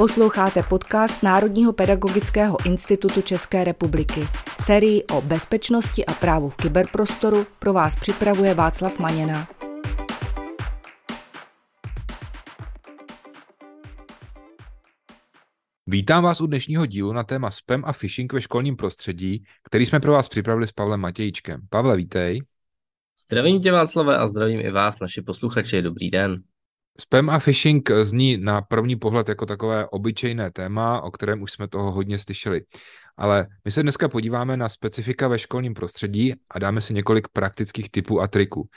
Posloucháte podcast Národního pedagogického institutu České republiky. Sérii o bezpečnosti a právu v kyberprostoru pro vás připravuje Václav Maněna. Vítám vás u dnešního dílu na téma spam a phishing ve školním prostředí, který jsme pro vás připravili s Pavlem Matějčkem. Pavle, vítej. Zdravím tě Václave a zdravím i vás, naši posluchači. Dobrý den. Spam a phishing zní na první pohled jako takové obyčejné téma, o kterém už jsme toho hodně slyšeli. Ale my se dneska podíváme na specifika ve školním prostředí a dáme si několik praktických typů a triků.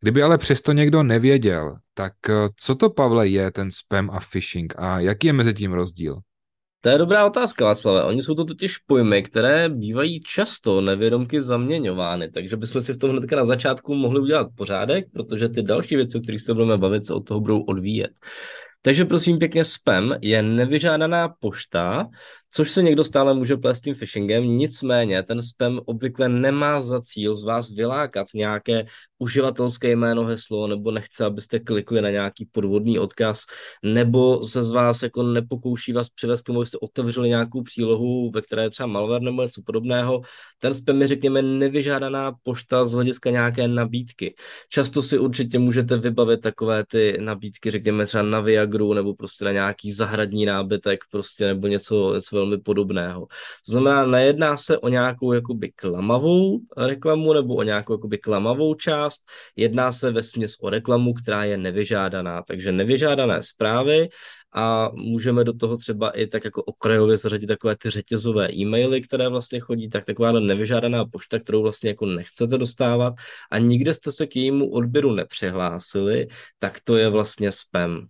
Kdyby ale přesto někdo nevěděl, tak co to, Pavle, je ten spam a phishing a jaký je mezi tím rozdíl? To je dobrá otázka, Václave. Oni jsou to totiž pojmy, které bývají často nevědomky zaměňovány, takže bychom si v tom hnedka na začátku mohli udělat pořádek, protože ty další věci, o kterých se budeme bavit, se od toho budou odvíjet. Takže prosím pěkně, spam je nevyžádaná pošta, což se někdo stále může plést tím phishingem, nicméně ten spam obvykle nemá za cíl z vás vylákat nějaké uživatelské jméno, heslo, nebo nechce, abyste klikli na nějaký podvodný odkaz, nebo se z vás jako nepokouší vás přivést k tomu, abyste otevřeli nějakou přílohu, ve které je třeba malware nebo něco podobného. Ten spam je, řekněme, nevyžádaná pošta z hlediska nějaké nabídky. Často si určitě můžete vybavit takové ty nabídky, řekněme třeba na Viagru, nebo prostě na nějaký zahradní nábytek, prostě nebo něco, něco velmi podobného. To znamená, nejedná se o nějakou jakoby klamavou reklamu nebo o nějakou jakoby klamavou část, jedná se ve směs o reklamu, která je nevyžádaná, takže nevyžádané zprávy a můžeme do toho třeba i tak jako okrajově zařadit takové ty řetězové e-maily, které vlastně chodí, tak taková nevyžádaná pošta, kterou vlastně jako nechcete dostávat a nikde jste se k jejímu odběru nepřihlásili, tak to je vlastně spam.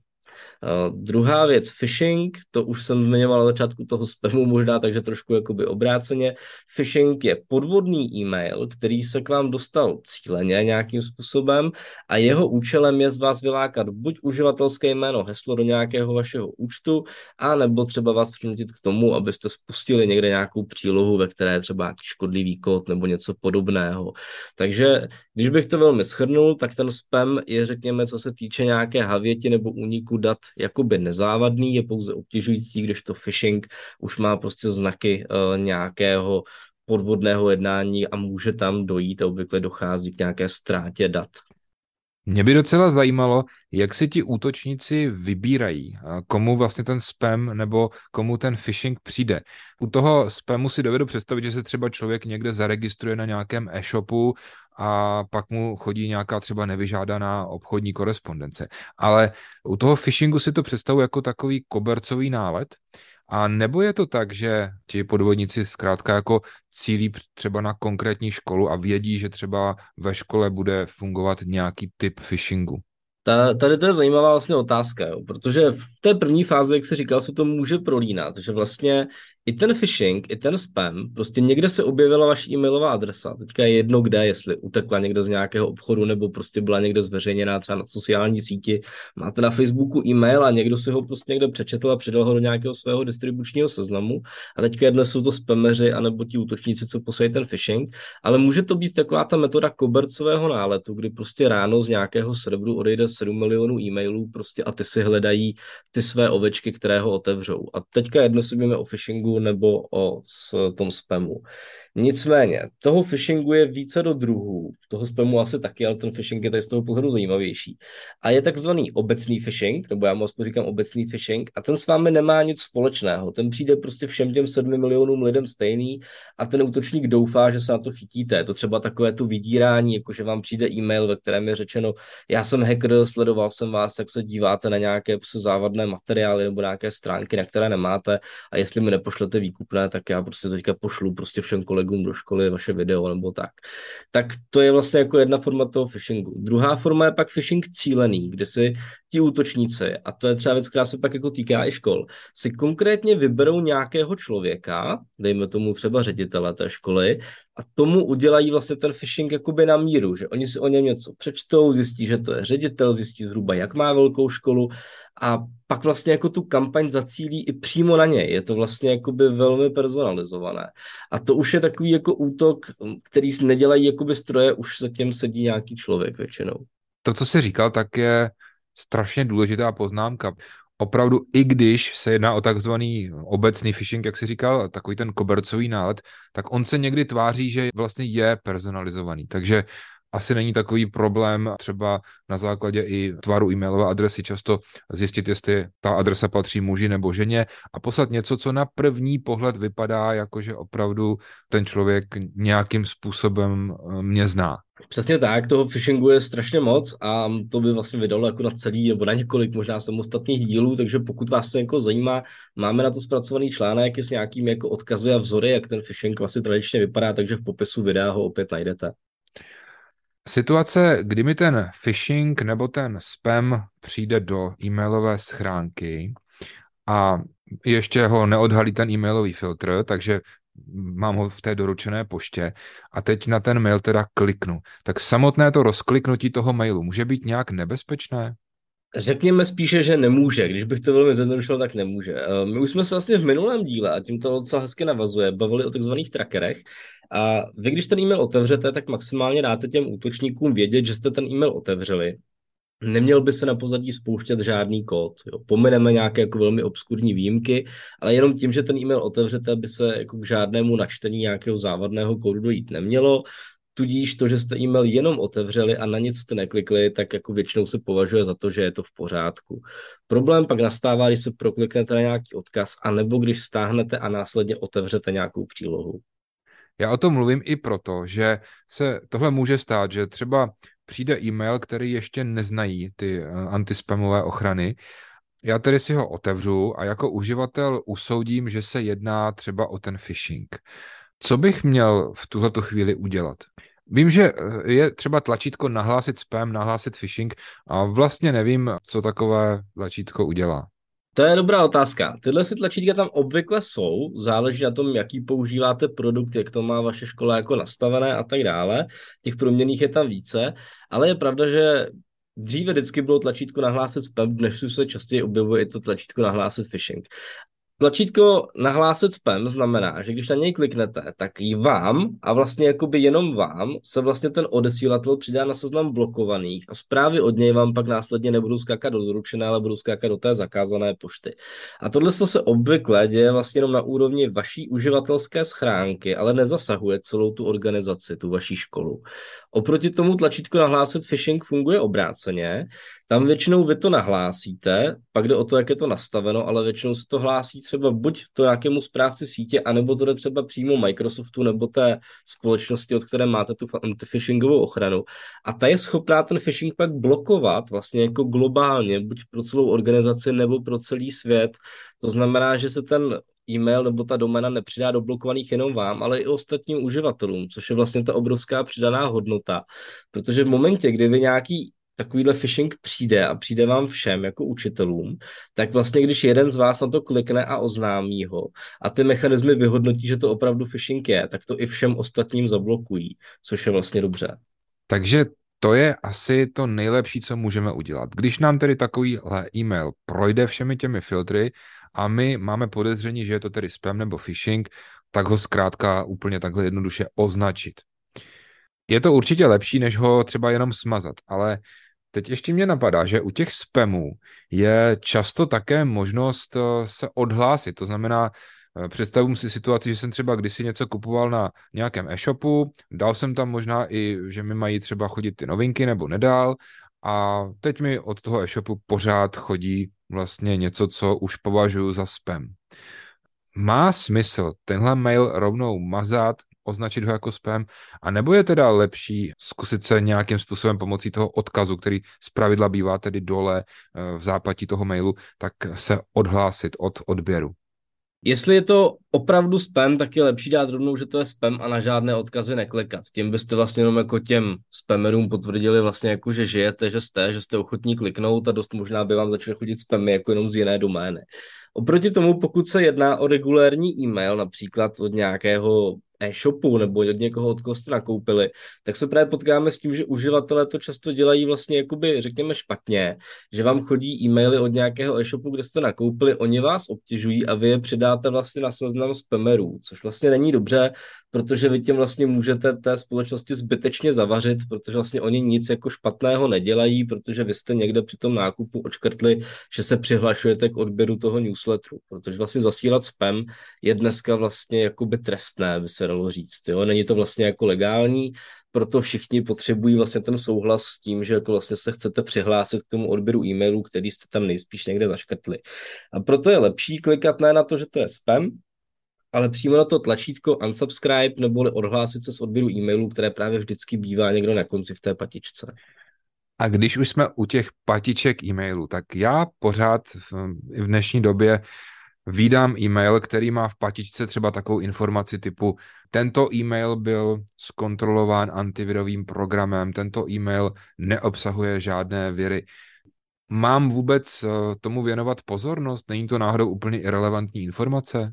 Uh, druhá věc, phishing, to už jsem zmiňoval na začátku toho spamu možná, takže trošku jakoby obráceně. Phishing je podvodný e-mail, který se k vám dostal cíleně nějakým způsobem a jeho účelem je z vás vylákat buď uživatelské jméno, heslo do nějakého vašeho účtu, a nebo třeba vás přinutit k tomu, abyste spustili někde nějakou přílohu, ve které je třeba škodlivý kód nebo něco podobného. Takže když bych to velmi schrnul, tak ten spam je, řekněme, co se týče nějaké havěti nebo úniku dat jakoby nezávadný, je pouze obtěžující, když to phishing už má prostě znaky uh, nějakého podvodného jednání a může tam dojít a obvykle dochází k nějaké ztrátě dat. Mě by docela zajímalo, jak si ti útočníci vybírají, komu vlastně ten spam nebo komu ten phishing přijde. U toho spamu si dovedu představit, že se třeba člověk někde zaregistruje na nějakém e-shopu a pak mu chodí nějaká třeba nevyžádaná obchodní korespondence. Ale u toho phishingu si to představuji jako takový kobercový nálet, a nebo je to tak, že ti podvodníci zkrátka jako cílí třeba na konkrétní školu a vědí, že třeba ve škole bude fungovat nějaký typ phishingu? Ta, tady to je zajímavá vlastně otázka, jo, protože v té první fázi, jak se říkal, se to může prolínat, že vlastně i ten phishing, i ten spam, prostě někde se objevila vaše e-mailová adresa, teďka je jedno kde, jestli utekla někdo z nějakého obchodu nebo prostě byla někde zveřejněná třeba na sociální síti, máte na Facebooku e-mail a někdo si ho prostě někde přečetl a přidal ho do nějakého svého distribučního seznamu. A teďka jedno jsou to spameři anebo ti útočníci, co posají ten phishing, ale může to být taková ta metoda kobercového náletu, kdy prostě ráno z nějakého serveru odejde 7 milionů e-mailů prostě a ty si hledají ty své ovečky, které ho otevřou. A teďka jedno si o phishingu nebo o tom spamu. Nicméně, toho phishingu je více do druhů. Toho spamu asi taky, ale ten phishing je tady z toho pohledu zajímavější. A je takzvaný obecný phishing, nebo já mu aspoň říkám obecný phishing, a ten s vámi nemá nic společného. Ten přijde prostě všem těm sedmi milionům lidem stejný a ten útočník doufá, že se na to chytíte. Je to třeba takové tu vydírání, jako že vám přijde e-mail, ve kterém je řečeno, já jsem hacker, sledoval jsem vás, jak se díváte na nějaké prostě závadné materiály nebo nějaké stránky, na které nemáte a jestli mi nepošlete výkupné, tak já prostě teďka pošlu prostě všem kolegům kolegům do školy vaše video nebo tak. Tak to je vlastně jako jedna forma toho phishingu. Druhá forma je pak phishing cílený, kde si ti útočníci, a to je třeba věc, která se pak jako týká i škol, si konkrétně vyberou nějakého člověka, dejme tomu třeba ředitele té školy, a tomu udělají vlastně ten phishing jakoby na míru, že oni si o něm něco přečtou, zjistí, že to je ředitel, zjistí zhruba, jak má velkou školu a pak vlastně jako tu kampaň zacílí i přímo na něj. Je to vlastně jakoby velmi personalizované. A to už je takový jako útok, který nedělají jakoby stroje, už za tím sedí nějaký člověk většinou. To, co jsi říkal, tak je strašně důležitá poznámka. opravdu, i když se jedná o takzvaný obecný phishing, jak si říkal, takový ten kobercový nálet, tak on se někdy tváří, že vlastně je personalizovaný. Takže asi není takový problém třeba na základě i tvaru e-mailové adresy často zjistit, jestli ta adresa patří muži nebo ženě a poslat něco, co na první pohled vypadá jako, že opravdu ten člověk nějakým způsobem eh, mě zná. Přesně tak, toho phishingu je strašně moc a to by vlastně vydalo jako na celý nebo na několik možná samostatných dílů, takže pokud vás to jako zajímá, máme na to zpracovaný článek s nějakými jako odkazy a vzory, jak ten phishing vlastně tradičně vypadá, takže v popisu videa ho opět najdete. Situace, kdy mi ten phishing nebo ten spam přijde do e-mailové schránky a ještě ho neodhalí ten e-mailový filtr, takže mám ho v té doručené poště a teď na ten mail teda kliknu. Tak samotné to rozkliknutí toho mailu může být nějak nebezpečné? Řekněme spíše, že nemůže. Když bych to velmi zjednodušil, tak nemůže. Eh, my už jsme se vlastně v minulém díle, a tím to docela hezky navazuje, bavili o takzvaných trackerech. A vy, když ten e-mail otevřete, tak maximálně dáte těm útočníkům vědět, že jste ten e-mail otevřeli. Neměl by se na pozadí spouštět žádný kód. Jo. Pomineme nějaké jako velmi obskurní výjimky, ale jenom tím, že ten e-mail otevřete, by se jako k žádnému načtení nějakého závadného kódu dojít nemělo. Tudíž to, že jste e-mail jenom otevřeli a na nic jste neklikli, tak jako většinou se považuje za to, že je to v pořádku. Problém pak nastává, když se prokliknete na nějaký odkaz, anebo když stáhnete a následně otevřete nějakou přílohu. Já o tom mluvím i proto, že se tohle může stát, že třeba přijde e-mail, který ještě neznají ty eh, antispamové ochrany. Já tedy si ho otevřu a jako uživatel usoudím, že se jedná třeba o ten phishing. Co bych měl v tuhle chvíli udělat? Vím, že eh, je třeba tlačítko nahlásit spam, nahlásit phishing a vlastně nevím, co takové tlačítko udělá. To je dobrá otázka. Tyhle si tlačítka tam obvykle jsou, záleží na tom, jaký používáte produkt, jak to má vaše škola jako nastavené a tak dále. Těch proměných je tam více, ale je pravda, že Dříve vždycky bylo tlačítko nahlásit spam, dnes se častěji objevuje i to tlačítko nahlásit phishing. Tlačítko nahlásit spam znamená, že když na něj kliknete, tak i vám a vlastně jakoby jenom vám se vlastně ten odesílatel přidá na seznam blokovaných a zprávy od něj vám pak následně nebudou skákat do doručené, ale budou skákat do té zakázané pošty. A tohle se obvykle děje vlastně jenom na úrovni vaší uživatelské schránky, ale nezasahuje celou tu organizaci, tu vaší školu. Oproti tomu tlačítko nahlásit phishing funguje obráceně. Tam většinou vy to nahlásíte, pak jde o to, jak je to nastaveno, ale většinou se to hlásí třeba buď to nějakému správci sítě, anebo to jde třeba přímo Microsoftu nebo té společnosti, od které máte tu phishingovou ochranu. A ta je schopná ten phishing pak blokovat vlastně jako globálně, buď pro celou organizaci nebo pro celý svět. To znamená, že se ten e-mail nebo ta domena nepřidá do blokovaných jenom vám, ale i ostatním uživatelům, což je vlastně ta obrovská přidaná hodnota. Protože v momentě, kdy vy nějaký takovýhle phishing přijde a přijde vám všem jako učitelům, tak vlastně když jeden z vás na to klikne a oznámí ho a ty mechanismy vyhodnotí, že to opravdu phishing je, tak to i všem ostatním zablokují, což je vlastně dobře. Takže to je asi to nejlepší, co můžeme udělat. Když nám tedy takovýhle e-mail projde všemi těmi filtry a my máme podezření, že je to tedy spam nebo phishing, tak ho zkrátka úplně takhle jednoduše označit. Je to určitě lepší, než ho třeba jenom smazat, ale teď ještě mě napadá, že u těch spamů je často také možnost eh, se odhlásit. To znamená, eh, představuji si situaci, že jsem třeba kdysi něco kupoval na nějakém e-shopu, dal jsem tam možná i, že mi mají třeba chodit ty novinky nebo nedál a teď mi od toho e-shopu pořád chodí vlastně něco, co už považuji za spam. Má smysl tenhle mail rovnou mazat, označit ho jako spam, a nebo je teda lepší zkusit se nějakým způsobem pomocí toho odkazu, který z pravidla bývá tedy dole eh, v zápatí toho mailu, tak se odhlásit od odběru. Jestli je to opravdu spam, tak je lepší dát rovnou, že to je spam a na žádné odkazy neklikat. Tím byste vlastně jenom jako těm spamerům potvrdili vlastně jako, že žijete, že jste, že jste ochotní kliknout a dost možná by vám začaly chodit spamy jako jenom z jiné domény. Oproti tomu, pokud se jedná o regulérní e-mail, například od nějakého e-shopu nebo od někoho, od koho jste nakoupili, tak se právě potkáme s tím, že uživatelé to často dělají vlastně jakoby, řekněme, špatně, že vám chodí e-maily od nějakého e-shopu, kde jste nakoupili, oni vás obtěžují a vy je přidáte vlastně na seznam spamerů, což vlastně není dobře, protože vy tím vlastně můžete té společnosti zbytečně zavařit, protože vlastně oni nic jako špatného nedělají, protože vy jste někde při tom nákupu očkrtli, že se přihlašujete k odběru toho newsletteru, protože vlastně zasílat spam je dneska vlastně jakoby trestné, by se dalo říct. Jo? Není to vlastně jako legální, proto všichni potřebují vlastně ten souhlas s tím, že jako vlastně se chcete přihlásit k tomu odběru e-mailu, který jste tam nejspíš někde zaškrtli. A proto je lepší klikat ne na to, že to je spam, ale přímo na to tlačítko unsubscribe neboli odhlásit se z odběru e-mailů, které právě vždycky bývá někdo na konci v té patičce. A když už jsme u těch patiček e-mailů, tak já pořád v, v dnešní době Vídám e-mail, který má v patičce třeba takovou informaci typu tento e-mail byl zkontrolován antivirovým programem, tento e-mail neobsahuje žádné viry. Mám vůbec eh, tomu věnovat pozornost? Není to náhodou úplně irrelevantní informace?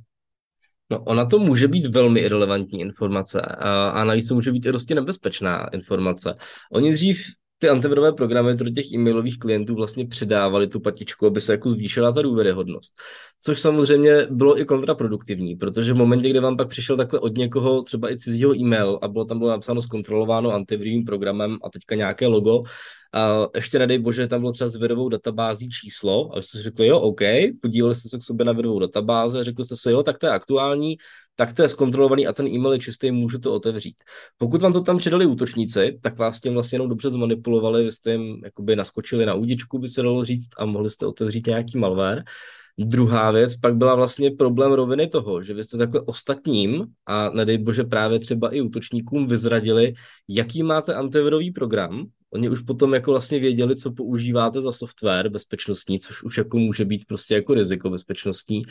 No, ona to může být velmi irrelevantní informace a, a navíc to může být i dosti nebezpečná informace. Oni dřív ty antivirové programy do těch e-mailových klientů vlastně přidávali tu patičku, aby se jako zvýšila ta důvěryhodnost. Což samozřejmě bylo i kontraproduktivní, protože v momentě, kdy vám pak přišel takhle od někoho třeba i cizího e-mail a bylo tam bylo napsáno zkontrolováno antivirovým programem a teďka nějaké logo, a ještě nedej bože, tam bylo třeba s virovou databází číslo a jste si řekli, jo, OK, podívali jste se k sobě na virovou databáze, řekli jste si, jo, tak to je aktuální, tak to je zkontrolovaný a ten e-mail je čistý, můžu to otevřít. Pokud vám to tam přidali útočníci, tak vás tím vlastně jenom dobře zmanipulovali, vy jste jim jakoby naskočili na údičku, by se dalo říct, a mohli jste otevřít nějaký malware. Druhá věc pak byla vlastně problém roviny toho, že vy jste takhle ostatním a nedej bože právě třeba i útočníkům vyzradili, jaký máte antivirový program, Oni už potom jako vlastně věděli, co používáte za software bezpečnostní, což už jako může být prostě jako riziko bezpečnostní.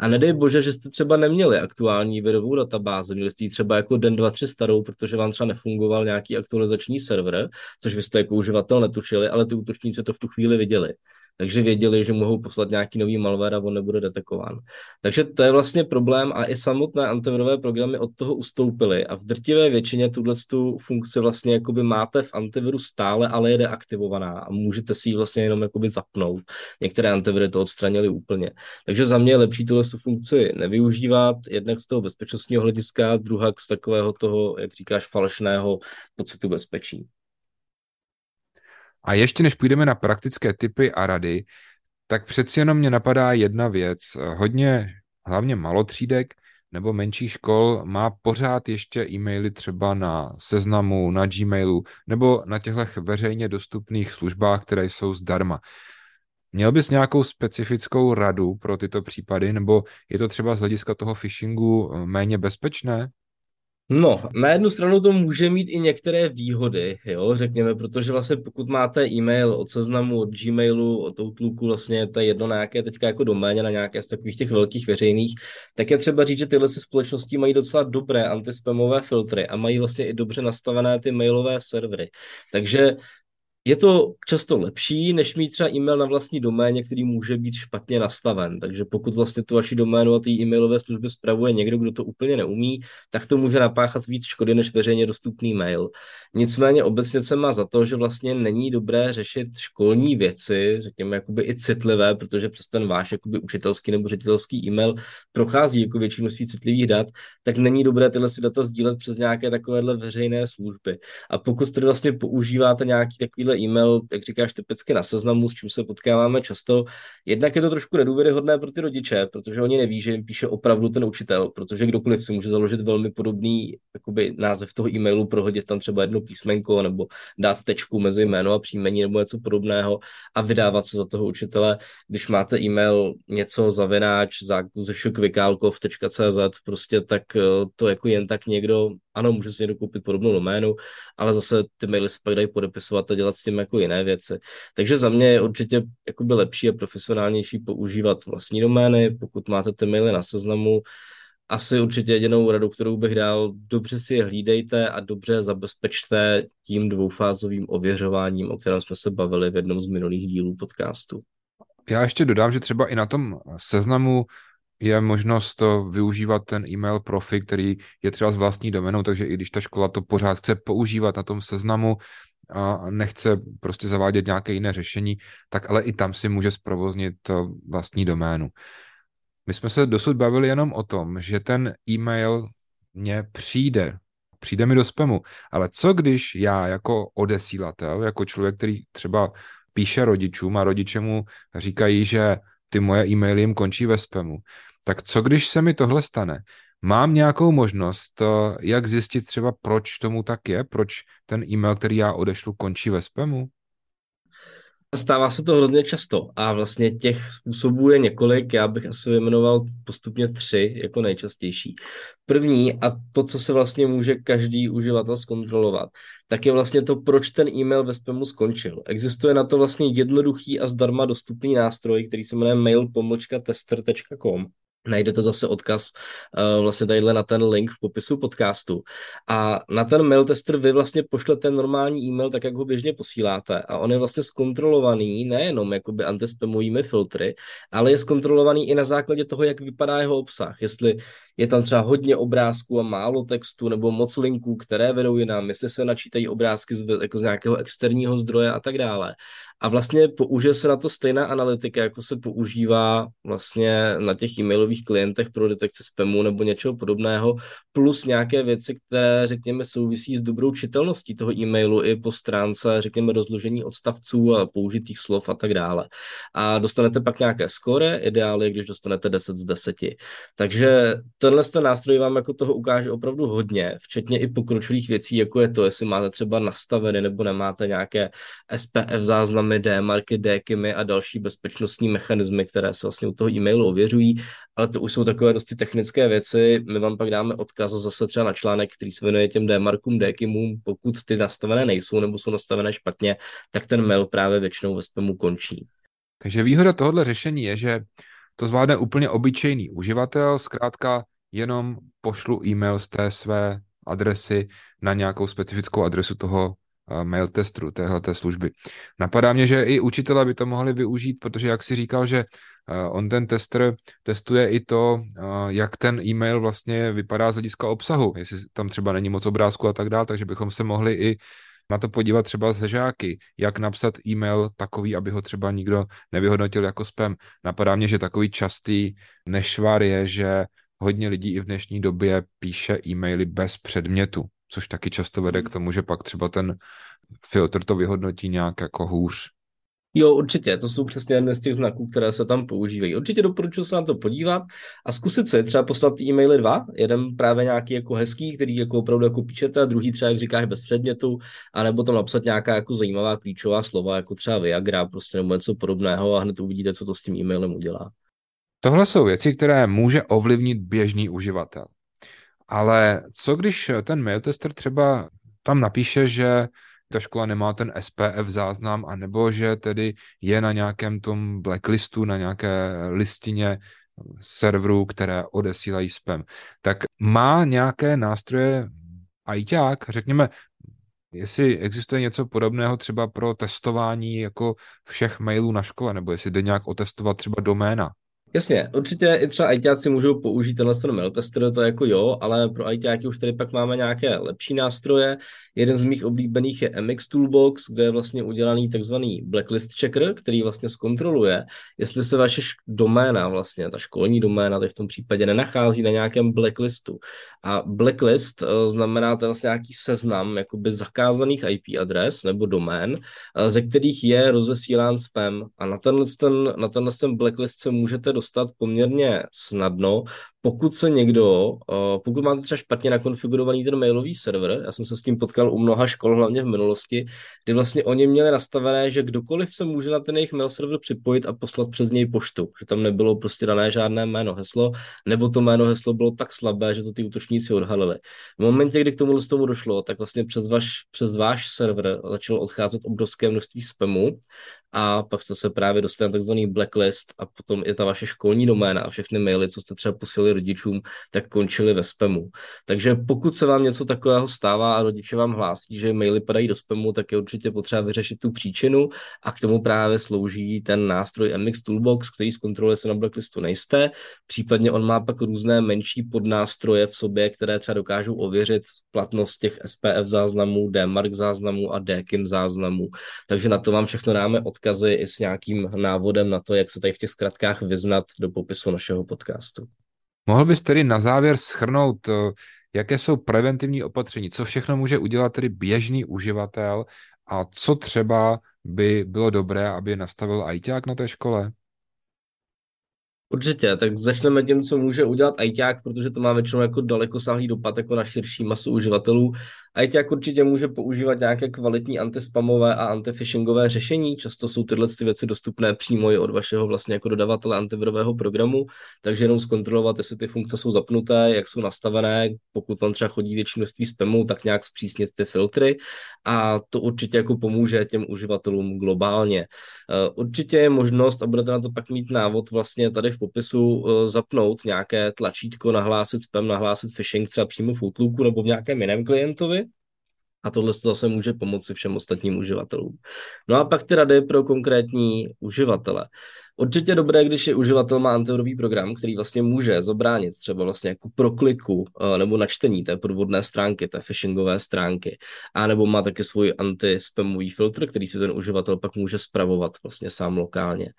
A nedej bože, že jste třeba neměli aktuální virovou databázi, měli jste ji třeba jako den, dva, tři starou, protože vám třeba nefungoval nějaký aktualizační server, což vy jste jako uživatel netušili, ale ty útočníci to v tu chvíli viděli takže věděli, že mohou poslat nějaký nový malware a on nebude detekován. Takže to je vlastně problém a i samotné antivirové programy od toho ustoupily a v drtivé většině tuhle tu funkci vlastně jakoby máte v antiviru stále, ale je deaktivovaná a můžete si ji vlastně jenom jakoby zapnout. Některé antiviry to odstranili úplně. Takže za mě je lepší tuhle tu funkci nevyužívat, jednak z toho bezpečnostního hlediska, druhá z takového toho, jak říkáš, falešného pocitu bezpečí. A ještě než půjdeme na praktické typy a rady, tak přeci jenom mě napadá jedna věc. Hodně, hlavně malotřídek nebo menších škol má pořád ještě e-maily třeba na seznamu, na Gmailu nebo na těchto veřejně dostupných službách, které jsou zdarma. Měl bys nějakou specifickou radu pro tyto případy, nebo je to třeba z hlediska toho phishingu méně bezpečné? No, na jednu stranu to může mít i některé výhody, jo, řekněme, protože vlastně pokud máte e-mail od seznamu, od Gmailu, od Outlooku, vlastně to je jedno na nějaké teďka jako doméně, na nějaké z takových těch velkých veřejných, tak je třeba říct, že tyhle si společnosti mají docela dobré antispamové filtry a mají vlastně i dobře nastavené ty mailové servery. Takže je to často lepší, než mít třeba e-mail na vlastní doméně, který může být špatně nastaven. Takže pokud vlastně tu vaši doménu a ty e-mailové služby spravuje někdo, kdo to úplně neumí, tak to může napáchat víc škody než veřejně dostupný mail. Nicméně obecně se má za to, že vlastně není dobré řešit školní věci, řekněme jakoby i citlivé, protože přes ten váš jakoby učitelský nebo ředitelský e-mail prochází jako větší množství citlivých dat, tak není dobré tyhle si data sdílet přes nějaké takovéhle veřejné služby. A pokud tedy vlastně používáte nějaký takovýhle e-mail, jak říkáš, typicky na seznamu, s čím se potkáváme často. Jednak je to trošku nedůvěryhodné pro ty rodiče, protože oni neví, že jim píše opravdu ten učitel, protože kdokoliv si může založit velmi podobný jakoby, název toho e-mailu, prohodit tam třeba jedno písmenko nebo dát tečku mezi jméno a příjmení nebo něco podobného a vydávat se za toho učitele. Když máte e-mail něco zavináč, zešukvykálkov.cz, prostě tak eh, to jako jen tak někdo ano, může si někdo koupit podobnou doménu, ale zase ty maily se pak dají podepisovat a dělat s tím jako jiné věci. Takže za mě je určitě jakoby lepší a profesionálnější používat vlastní domény, pokud máte ty maily na seznamu, asi určitě jedinou radu, kterou bych dal, dobře si je hlídejte a dobře zabezpečte tím dvoufázovým ověřováním, o kterém jsme se bavili v jednom z minulých dílů podcastu. Já ještě dodám, že třeba i na tom seznamu je možnost to využívat ten e-mail profi, který je třeba s vlastní domenou, takže i když ta škola to pořád chce používat na tom seznamu a nechce prostě zavádět nějaké jiné řešení, tak ale i tam si může zprovoznit vlastní doménu. My jsme se dosud bavili jenom o tom, že ten e-mail mně přijde, přijde mi do spamu, ale co když já jako odesílatel, jako člověk, který třeba píše rodičům a rodiče mu říkají, že ty moje e-maily jim končí ve spamu, tak co když se mi tohle stane? Mám nějakou možnost, eh, jak zjistit třeba, proč tomu tak je, proč ten e-mail, který já odešlu, končí ve spamu? Stává se to hrozně často a vlastně těch způsobů je několik, já bych asi vyjmenoval postupně tři jako nejčastější. První a to, co se vlastně může každý uživatel zkontrolovat, tak je vlastně to, proč ten e-mail ve spamu skončil. Existuje na to vlastně jednoduchý a zdarma dostupný nástroj, který se jmenuje mail.tester.com Najdete zase odkaz uh, vlastně tadyhle na ten link v popisu podcastu. A na ten mail tester vy vlastně pošlete normální e-mail, tak jak ho běžně posíláte. A on je vlastně zkontrolovaný nejenom jakoby antispamovými filtry, ale je zkontrolovaný i na základě toho, jak vypadá jeho obsah. Jestli je tam třeba hodně obrázků a málo textu, nebo moc linků, které vedou jinam, jestli se načítají obrázky z, jako z nějakého externího zdroje a tak dále. A vlastně použije se na to stejná analytika, jako se používá vlastně na těch e-mailových klientech pro detekci spamu nebo něčeho podobného, plus nějaké věci, které, řekněme, souvisí s dobrou čitelností toho e-mailu i po stránce, řekněme, rozložení odstavců a použitých slov a tak dále. A dostanete pak nějaké skóre, ideály, když dostanete 10 z 10. Takže tenhle ten nástroj vám jako toho ukáže opravdu hodně, včetně i pokročilých věcí, jako je to, jestli máte třeba nastaveny nebo nemáte nějaké SPF záznamy D-marky, D-kimy a další bezpečnostní mechanismy, které se vlastně u toho e-mailu ověřují, ale to už jsou takové dosti technické věci. My vám pak dáme odkaz zase třeba na článek, který se věnuje těm D-markům, D-kymům. Pokud ty nastavené nejsou nebo jsou nastavené špatně, tak ten mail právě většinou ve spamu končí. Takže výhoda tohohle řešení je, že to zvládne úplně obyčejný uživatel, zkrátka jenom pošlu e-mail z té své adresy na nějakou specifickou adresu toho mail testru téhleté služby. Napadá mě, že i učitelé by to mohli využít, protože jak si říkal, že on ten tester testuje i to, jak ten e-mail vlastně vypadá z hlediska obsahu, jestli tam třeba není moc obrázku a tak dále, takže bychom se mohli i na to podívat třeba ze žáky, jak napsat e-mail takový, aby ho třeba nikdo nevyhodnotil jako spam. Napadá mě, že takový častý nešvar je, že hodně lidí i v dnešní době píše e-maily bez předmětu což taky často vede k hmm. tomu, že pak třeba ten filtr to vyhodnotí nějak jako hůř. Jo, určitě, to jsou přesně jedné z těch znaků, které se tam používají. Určitě doporučuji se na to podívat a zkusit si třeba poslat e-maily dva. Jeden právě nějaký jako hezký, který jako opravdu jako píšete, a druhý třeba, jak říkáš, bez předmětu, anebo tam napsat nějaká jako zajímavá klíčová slova, jako třeba Viagra, prostě nebo něco podobného a hned uvidíte, co to s tím e-mailem udělá. Tohle jsou věci, které může ovlivnit běžný uživatel. Ale co když ten mail tester třeba tam napíše, že ta škola nemá ten SPF záznam, anebo že tedy je na nějakém tom blacklistu, na nějaké listině serverů, které odesílají spam. Tak má nějaké nástroje ajťák, řekněme, jestli existuje něco podobného třeba pro testování jako všech mailů na škole, nebo jestli jde nějak otestovat třeba doména. Jasně, určitě i třeba ITáci můžou použít tenhle ten mail tester, to jako jo, ale pro ITáky už tady pak máme nějaké lepší nástroje. Jeden z mých oblíbených je MX Toolbox, kde je vlastně udělaný takzvaný blacklist checker, který vlastně zkontroluje, jestli se vaše doména, vlastně ta školní doména, tak v tom případě nenachází na nějakém blacklistu. A blacklist uh, znamená ten vlastně nějaký seznam jakoby zakázaných IP adres nebo domén, uh, ze kterých je rozesílán spam. A na tenhle ten, na tenhle ten blacklist se můžete dostat poměrně snadno, pokud se někdo, eh, pokud máte třeba špatně nakonfigurovaný ten mailový server, já jsem se s tím potkal u mnoha škol, hlavně v minulosti, kdy vlastně oni měli nastavené, že kdokoliv se může na ten jejich mail server připojit a poslat přes něj poštu, že tam nebylo prostě dané žádné jméno heslo, nebo to jméno heslo bylo tak slabé, že to ty útočníci odhalili. V momentě, kdy k tomu tomu došlo, tak vlastně přes váš, přes váš server začalo odcházet obrovské množství spamu a pak jste se právě dostali na takzvaný blacklist a potom je ta vaše školní doména a všechny maily, co jste třeba posílali rodičům, tak končily ve spamu. Takže pokud se vám něco takového stává a rodiče vám hlásí, že maily padají do spamu, tak je určitě potřeba vyřešit tu příčinu a k tomu právě slouží ten nástroj MX Toolbox, který zkontroluje, se na blacklistu nejste. Případně on má pak různé menší podnástroje v sobě, které třeba dokážou ověřit platnost těch SPF záznamů, DMARC záznamů a DKIM záznamů. Takže na to vám všechno dáme odkazy i s nějakým návodem na to, jak se tady v těch zkratkách vyznat do popisu našeho podcastu. Mohl bys tedy na závěr schrnout, eh, jaké jsou preventivní opatření, co všechno může udělat tedy běžný uživatel a co třeba by bylo dobré, aby nastavil ajťák na té škole? Určitě, tak začneme tím, co může udělat ajťák, protože to má většinou jako dalekosáhlý dopad jako na širší masu uživatelů jak určitě může používat nějaké kvalitní antispamové a antifishingové řešení. Často jsou tyhle ty věci dostupné přímo i od vašeho vlastně jako dodavatele antivirového programu, takže jenom zkontrolovat, jestli ty funkce jsou zapnuté, jak jsou nastavené, pokud vám třeba chodí větší množství spamu, tak nějak zpřísnit ty filtry a to určitě jako pomůže těm uživatelům globálně. Eh, určitě je možnost, a budete na to pak mít návod vlastně tady v popisu, eh, zapnout nějaké tlačítko, nahlásit spam, nahlásit phishing třeba přímo v Outlooku nebo v nějakém jiném klientovi, a tohle zase může pomoci všem ostatním uživatelům. No a pak ty rady pro konkrétní uživatele. Určitě dobré, když je uživatel má antivirový program, který vlastně může zabránit třeba vlastně jako prokliku eh, nebo načtení té podvodné stránky, té phishingové stránky, a nebo má taky svůj anti-spamový filtr, který si ten uživatel pak může spravovat vlastně sám lokálně.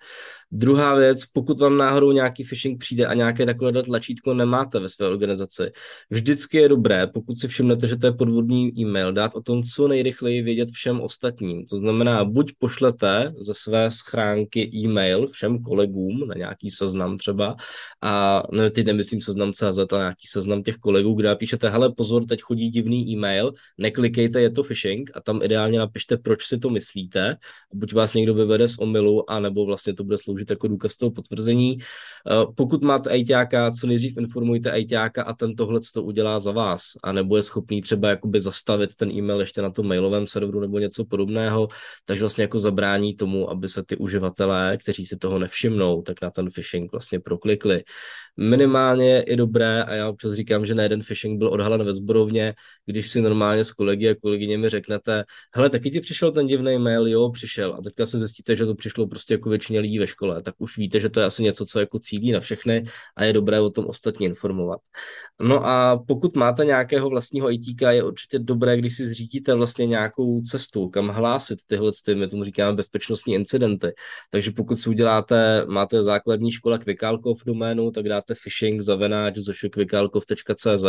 Druhá věc, pokud vám náhodou nějaký phishing přijde a nějaké takové tlačítko nemáte ve své organizaci, vždycky je dobré, pokud si všimnete, že to je podvodný e-mail, dát o tom co nejrychleji vědět všem ostatním. To znamená, buď pošlete ze své schránky e-mail všem kolegům na nějaký seznam třeba, a no, teď nemyslím seznam CZ, ale nějaký seznam těch kolegů, kde napíšete, hele pozor, teď chodí divný e-mail, neklikejte, je to phishing a tam ideálně napište, proč si to myslíte, buď vás někdo vyvede z omylu, anebo vlastně to bude sloužit jako důkaz toho potvrzení. Eh, pokud máte ajťáka, co nejdřív informujte ajťáka a ten tohle to udělá za vás. A nebo je schopný třeba jakoby zastavit ten e-mail ještě na tom mailovém serveru nebo něco podobného, takže vlastně jako zabrání tomu, aby se ty uživatelé, kteří si toho nevšimnou, tak na ten phishing vlastně proklikli minimálně je dobré, a já občas říkám, že na jeden phishing byl odhalen ve zborovně, když si normálně s kolegy a kolegyněmi řeknete, hele, taky ti přišel ten divný mail, jo, přišel, a teďka se zjistíte, že to přišlo prostě jako většině lidí ve škole, tak už víte, že to je asi něco, co jako cílí na všechny a je dobré o tom ostatně informovat. No a pokud máte nějakého vlastního ITka, je určitě dobré, když si zřídíte vlastně nějakou cestu, kam hlásit tyhle, my tomu říkáme bezpečnostní incidenty. Takže pokud si uděláte, máte základní škola Kvikálkov doménu, tak dáte phishing zavenáč zošokvikálkov.cz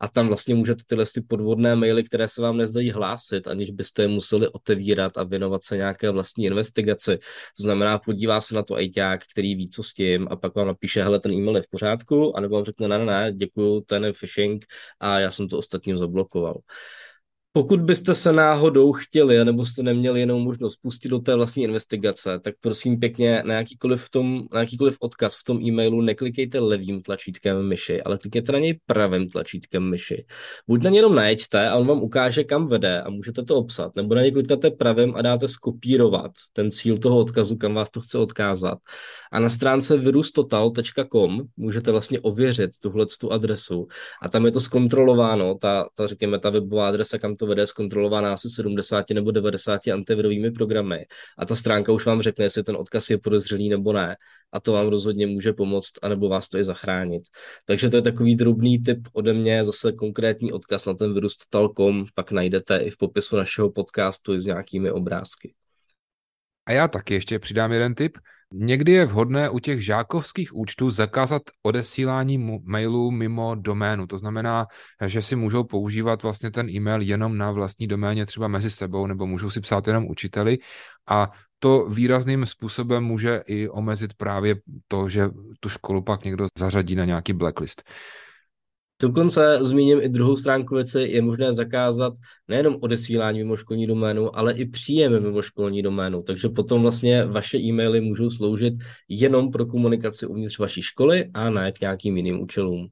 a tam vlastně můžete tyhle si podvodné maily, které se vám nezdají hlásit, aniž byste je museli otevírat a věnovat se nějaké vlastní investigaci. To znamená, podívá se na to ITák, který ví, co s tím a pak vám napíše, hele, ten e-mail je v pořádku, anebo vám řekne, ne, ne, ne, děkuju, ten je phishing a já jsem to ostatním zablokoval. Pokud byste se náhodou chtěli, nebo jste neměli jenom možnost pustit do té vlastní investigace, tak prosím pěkně na jakýkoliv, v tom, na jakýkoliv odkaz v tom e-mailu neklikejte levým tlačítkem myši, ale klikněte na něj pravým tlačítkem myši. Buď na něj jenom najeďte a on vám ukáže, kam vede a můžete to obsat, nebo na něj kliknete pravým a dáte skopírovat ten cíl toho odkazu, kam vás to chce odkázat. A na stránce virustotal.com můžete vlastně ověřit tuhle tu adresu a tam je to zkontrolováno, ta, ta řekněme, ta webová adresa, kam to vede, zkontrolovaná asi 70 nebo 90 antivirovými programy a ta stránka už vám řekne, jestli ten odkaz je podezřelý nebo ne a to vám rozhodně může pomoct, anebo vás to i zachránit. Takže to je takový drobný tip ode mě, zase konkrétní odkaz na ten virus Total.com, pak najdete i v popisu našeho podcastu s nějakými obrázky. A já taky ještě přidám jeden tip. Někdy je vhodné u těch žákovských účtů zakázat odesílání mailů mimo doménu. To znamená, že si můžou používat vlastně ten e-mail jenom na vlastní doméně, třeba mezi sebou, nebo můžou si psát jenom učiteli. A to výrazným způsobem může i omezit právě to, že tu školu pak někdo zařadí na nějaký blacklist. Dokonce zmíním i druhou stránku věci, je možné zakázat nejenom odesílání mimo školní doménu, ale i příjem mimo školní doménu. Takže potom vlastně vaše e-maily můžou sloužit jenom pro komunikaci uvnitř vaší školy a ne k nějakým jiným účelům.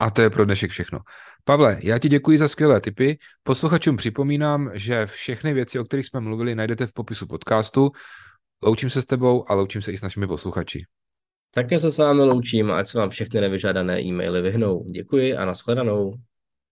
A to je pro dnešek všechno. Pavle, já ti děkuji za skvělé tipy. Posluchačům připomínám, že všechny věci, o kterých jsme mluvili, najdete v popisu podcastu. Loučím se s tebou a loučím se i s našimi posluchači. Také se s vámi loučím, ať se vám všechny nevyžádané e-maily vyhnou. Děkuji a nashledanou.